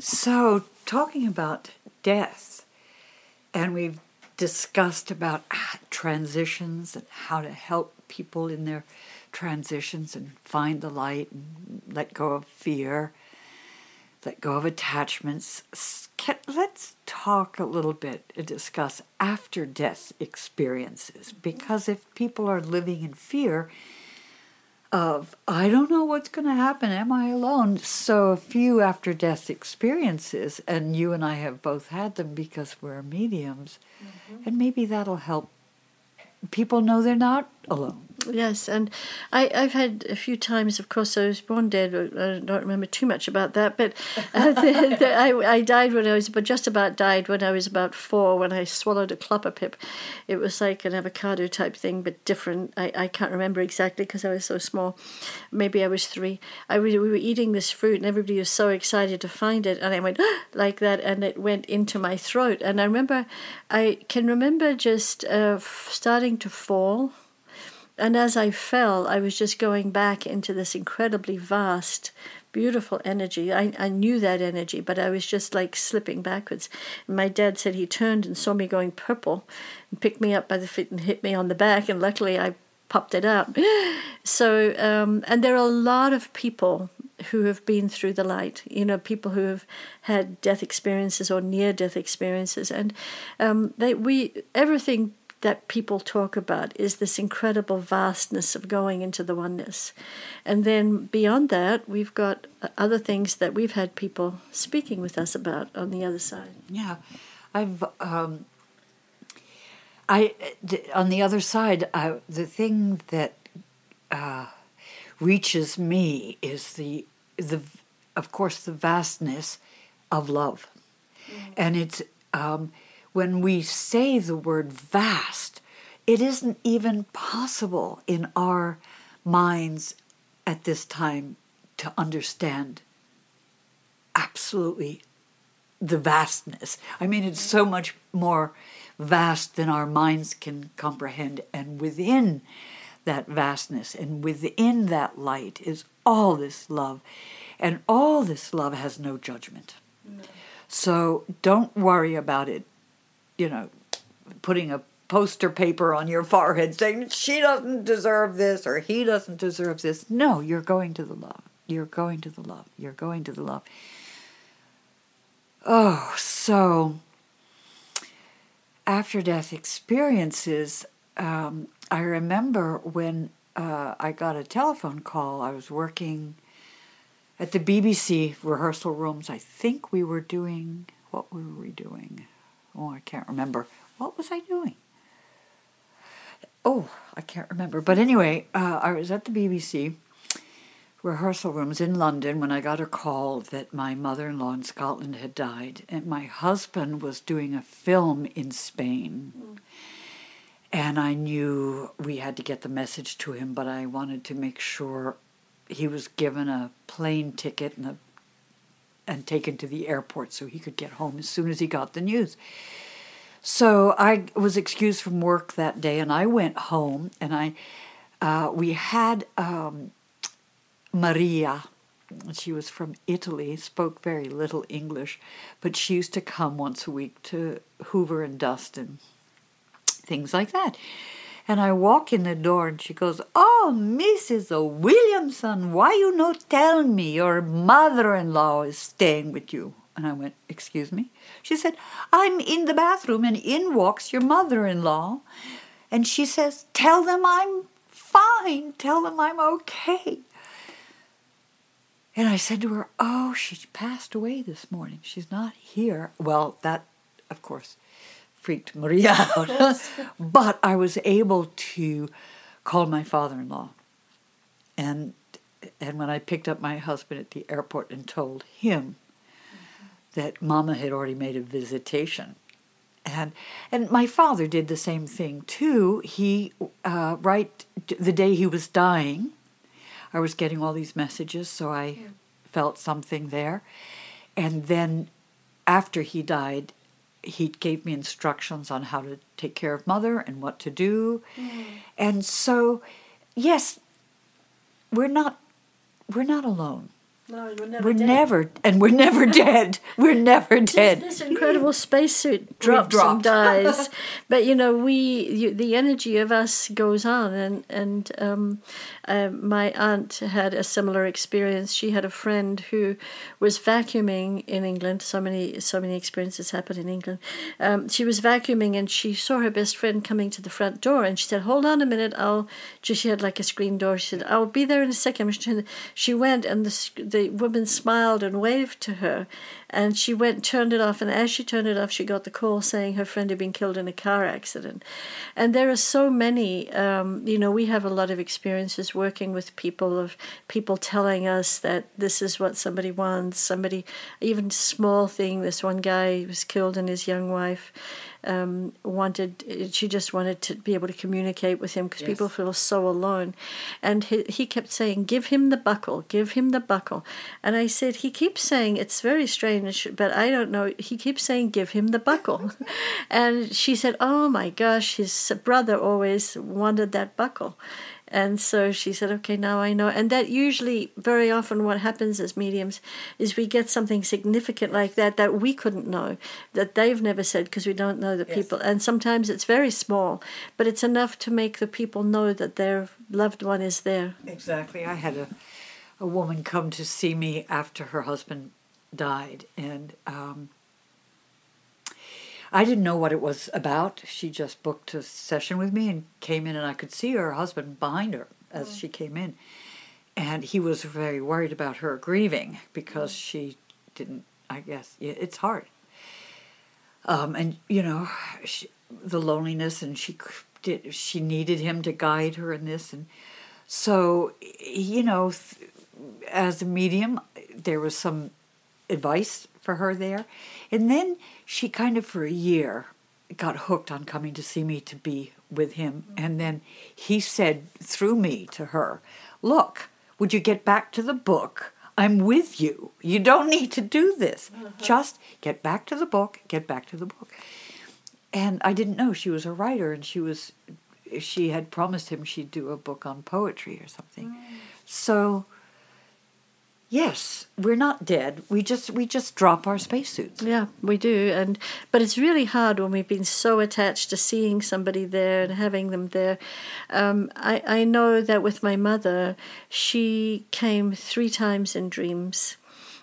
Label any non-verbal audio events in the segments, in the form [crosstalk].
So, talking about death, and we've discussed about ah, transitions and how to help people in their transitions and find the light and let go of fear, let go of attachments. Let's talk a little bit and discuss after death experiences because if people are living in fear, of I don't know what's going to happen. Am I alone? So a few after death experiences, and you and I have both had them because we're mediums, mm-hmm. and maybe that'll help people know they're not alone. Yes, and I, I've had a few times, of course, I was born dead. I don't remember too much about that, but uh, [laughs] the, the, I, I died when I was, but just about died when I was about four when I swallowed a clopper pip. It was like an avocado type thing, but different. I, I can't remember exactly because I was so small. Maybe I was three. I was, we were eating this fruit, and everybody was so excited to find it, and I went [gasps] like that, and it went into my throat. And I remember, I can remember just uh, starting to fall and as I fell, I was just going back into this incredibly vast, beautiful energy. I, I knew that energy, but I was just like slipping backwards. And my dad said he turned and saw me going purple and picked me up by the feet and hit me on the back. And luckily, I popped it out. [gasps] So, um, and there are a lot of people who have been through the light, you know, people who have had death experiences or near death experiences. And um, they, we, everything that people talk about is this incredible vastness of going into the oneness. And then beyond that, we've got other things that we've had people speaking with us about on the other side. Yeah. I've, um, I, on the other side, I, the thing that uh, reaches me is the, the, of course, the vastness of love. Mm-hmm. And it's, um, when we say the word vast, it isn't even possible in our minds at this time to understand absolutely the vastness. I mean, it's so much more vast than our minds can comprehend. And within that vastness and within that light is all this love. And all this love has no judgment. No. So don't worry about it you know, putting a poster paper on your forehead saying she doesn't deserve this or he doesn't deserve this. No, you're going to the love. You're going to the love. You're going to the love. Oh, so after death experiences, um, I remember when uh, I got a telephone call. I was working at the BBC rehearsal rooms. I think we were doing, what were we doing? Oh, I can't remember. What was I doing? Oh, I can't remember. But anyway, uh, I was at the BBC rehearsal rooms in London when I got a call that my mother in law in Scotland had died, and my husband was doing a film in Spain. Mm. And I knew we had to get the message to him, but I wanted to make sure he was given a plane ticket and a and taken to the airport so he could get home as soon as he got the news. So I was excused from work that day, and I went home, and I uh, we had um, Maria. She was from Italy, spoke very little English, but she used to come once a week to hoover and dust and things like that. And I walk in the door and she goes, Oh, Mrs. Williamson, why you no tell me your mother-in-law is staying with you? And I went, Excuse me? She said, I'm in the bathroom and in walks your mother-in-law. And she says, Tell them I'm fine. Tell them I'm okay. And I said to her, Oh, she passed away this morning. She's not here. Well, that, of course, freaked Maria [laughs] out. but I was able to call my father-in-law, and and when I picked up my husband at the airport and told him that Mama had already made a visitation, and and my father did the same thing too. He uh, right the day he was dying, I was getting all these messages, so I yeah. felt something there, and then after he died, he gave me instructions on how to take care of mother and what to do. Mm. And so, yes, we're not we're not alone. No, we're never We're dead. never, and we're never [laughs] dead. We're never dead. This incredible spacesuit drops and dies, [laughs] but you know we you, the energy of us goes on, and and um, uh, my aunt had a similar experience. She had a friend who was vacuuming in England. So many so many experiences happen in England. Um, she was vacuuming, and she saw her best friend coming to the front door, and she said, "Hold on a minute, I'll." Just she had like a screen door. She said, "I'll be there in a second. She went, and the sc- the woman smiled and waved to her, and she went turned it off. And as she turned it off, she got the call saying her friend had been killed in a car accident. And there are so many. Um, you know, we have a lot of experiences working with people of people telling us that this is what somebody wants. Somebody, even small thing. This one guy was killed, and his young wife um, wanted she just wanted to be able to communicate with him because Yes. people feel so alone. And he, he kept saying give him the buckle give him the buckle. And i said he keeps saying it's very strange but i don't know he keeps saying give him the buckle. [laughs] And she said oh my gosh his brother always wanted that buckle and so she said, okay, now I know. And that usually, very often, what happens as mediums is we get something significant like that that we couldn't know, that they've never said because we don't know the Yes. people. And sometimes it's very small, but it's enough to make the people know that their loved one is there. Exactly. I had a, a woman come to see me after her husband died, and um, I didn't know what it was about. She just booked a session with me and came in, and I could see her husband behind her as she came in. And he was very worried about her grieving because she didn't, I guess, it's hard. Um, and, you know, she, the loneliness, and she did, she needed him to guide her in this. And so, you know, th- as a medium, there was some advice for her there. And then she kind of, for a year, got hooked on coming to see me to be with him. Mm-hmm. And then he said through me to her, Look, would you get back to the book? I'm with you. You don't need to do this. Mm-hmm. Just get back to the book, get back to the book. And I didn't know she was a writer and she was she had promised him she'd do a book on poetry or something. Mm. So yes, we're not dead. We just we just drop our spacesuits. Yeah, we do, and but it's really hard when we've been so attached to seeing somebody there and having them there. Um, I I know that with my mother, she came three times in dreams.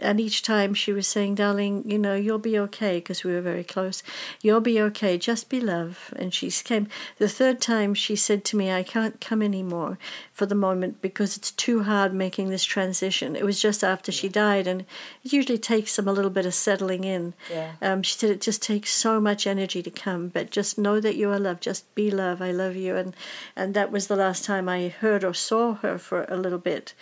And each time she was saying, darling, you know, you'll be okay, because we were very close. You'll be okay, just be love. And she came. The third time she said to me, I can't come anymore for the moment because it's too hard making this transition. It was just after she died, and it usually takes them a little bit of settling in. Yeah. Um, she said it just takes so much energy to come, but just know that you are loved. Just be love. I love you. And and that was the last time I heard or saw her for a little bit.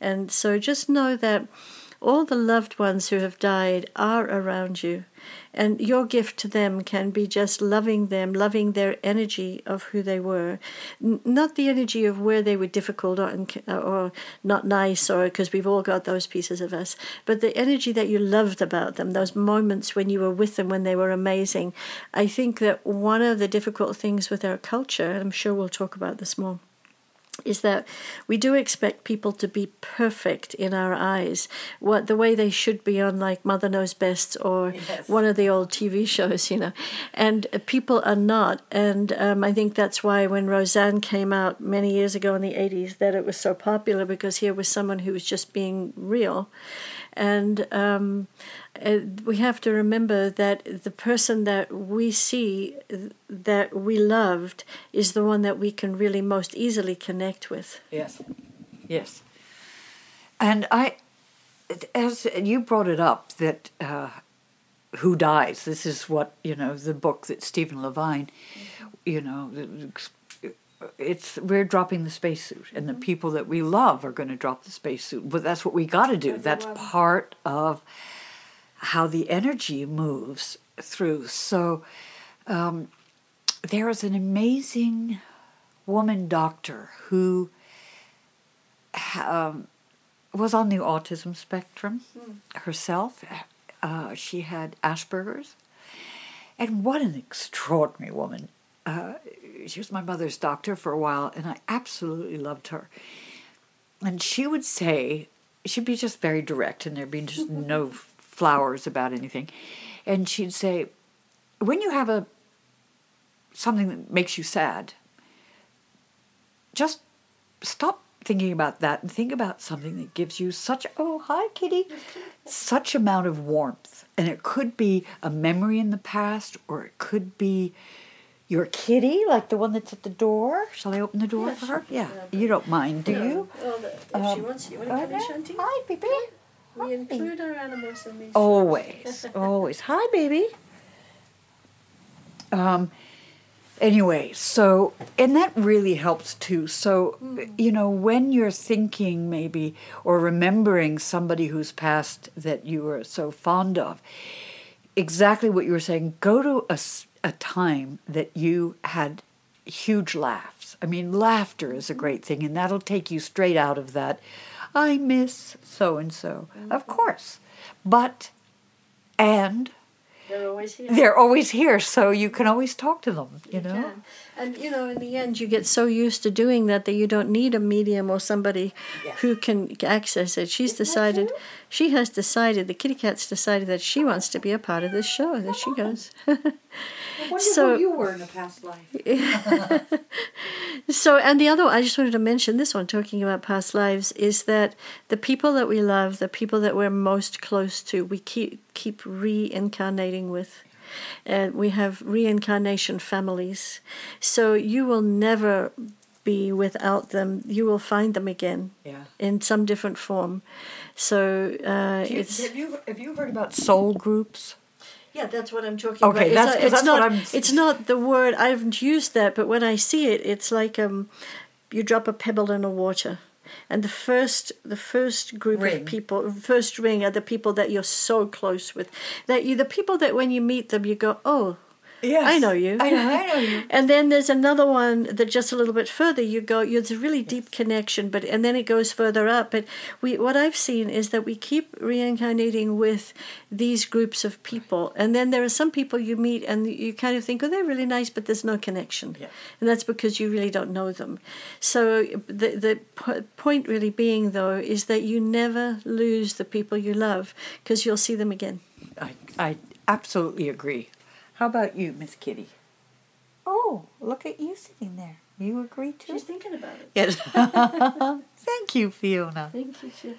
And so just know that all the loved ones who have died are around you. And your gift to them can be just loving them, loving their energy of who they were. N- not the energy of where they were difficult or, or not nice, or because we've all got those pieces of us, but the energy that you loved about them, those moments when you were with them when they were amazing. I think that one of the difficult things with our culture, and I'm sure we'll talk about this more, is that we do expect people to be perfect in our eyes, what the way they should be on like Mother Knows Best or Yes. one of the old TV shows, you know, and people are not. And um, I think that's why when Roseanne came out many years ago in the '80s, that it was so popular because here was someone who was just being real, and. Um, uh, we have to remember that the person that we see that we loved is the one that we can really most easily connect with. Yes. Yes. And I, as you brought it up, that uh, who dies? This is what you know. The book that Stephen Levine, you know, it's we're dropping the spacesuit, and the people that we love are going to drop the spacesuit. But that's what we got to do. That's part of how the energy moves through. So um, there is an amazing woman doctor who um, was on the autism spectrum herself. Uh, she had Asperger's. And what an extraordinary woman. Uh, she was my mother's doctor for a while, and I absolutely loved her. And she would say, she'd be just very direct, and there'd be just [laughs] no flowers about anything. And she'd say, when you have a something that makes you sad, just stop thinking about that and think about something that gives you such oh hi kitty such amount of warmth. And it could be a memory in the past or it could be your kitty like the one that's at the door. Shall i open the door Yeah, for her? Yeah Yeah, you don't mind do you? Well, the- if she Um, wants, you want to come in, okay. Shanti? hi baby We include our animals in these. Always, [laughs] always. Hi, baby. Um. Anyway, so and that really helps too. So you know when you're thinking maybe or remembering somebody who's passed that you were so fond of, exactly what you were saying. Go to a, a time that you had huge laughs. I mean, laughter is a great thing, and that'll take you straight out of that. I miss so and so, of course, but and They're always here. they're always here, so you can always talk to them. You know. can. And you know, in the end, you get so used to doing that that you don't need a medium or somebody Yes. who can access it. She's Isn't decided, she has decided, the kitty cat's decided that she wants to be a part of this show. There she oh. goes. I wonder [laughs] So- who you were in a past life. [laughs] So, and the other, I just wanted to mention this one, talking about past lives, is that the people that we love, the people that we're most close to, we keep keep reincarnating with. And we have reincarnation families. So you will never be without them. You will find them again Yeah. in some different form. So uh, you- it's. have you have you heard about soul groups? Yeah, that's what I'm talking Okay, about. that's- it's, it's that's what not. It's not the word. I haven't used that, but when I see it, it's like um, you drop a pebble in the water, and the first the first group Ring. of people, first ring, are the people that you're so close with. That you, the people that when you meet them, you go, oh. Yes. I know you. I know. I know you. [laughs] And then there's another one that just a little bit further you go. it's a really deep connection, but and then it goes further up. But we, what I've seen is that we keep reincarnating with these groups of people, and then there are some people you meet and you kind of think, oh, they're really nice, but there's no connection, Yeah. and that's because you really don't know them. So the the po- point really being though is that you never lose the people you love because you'll see them again. I, I absolutely agree. How about you, Miss Kitty? Oh, look at you sitting there. You agree too? She's thinking about it. Yes. [laughs] Thank you, Fiona. Thank you, Jill.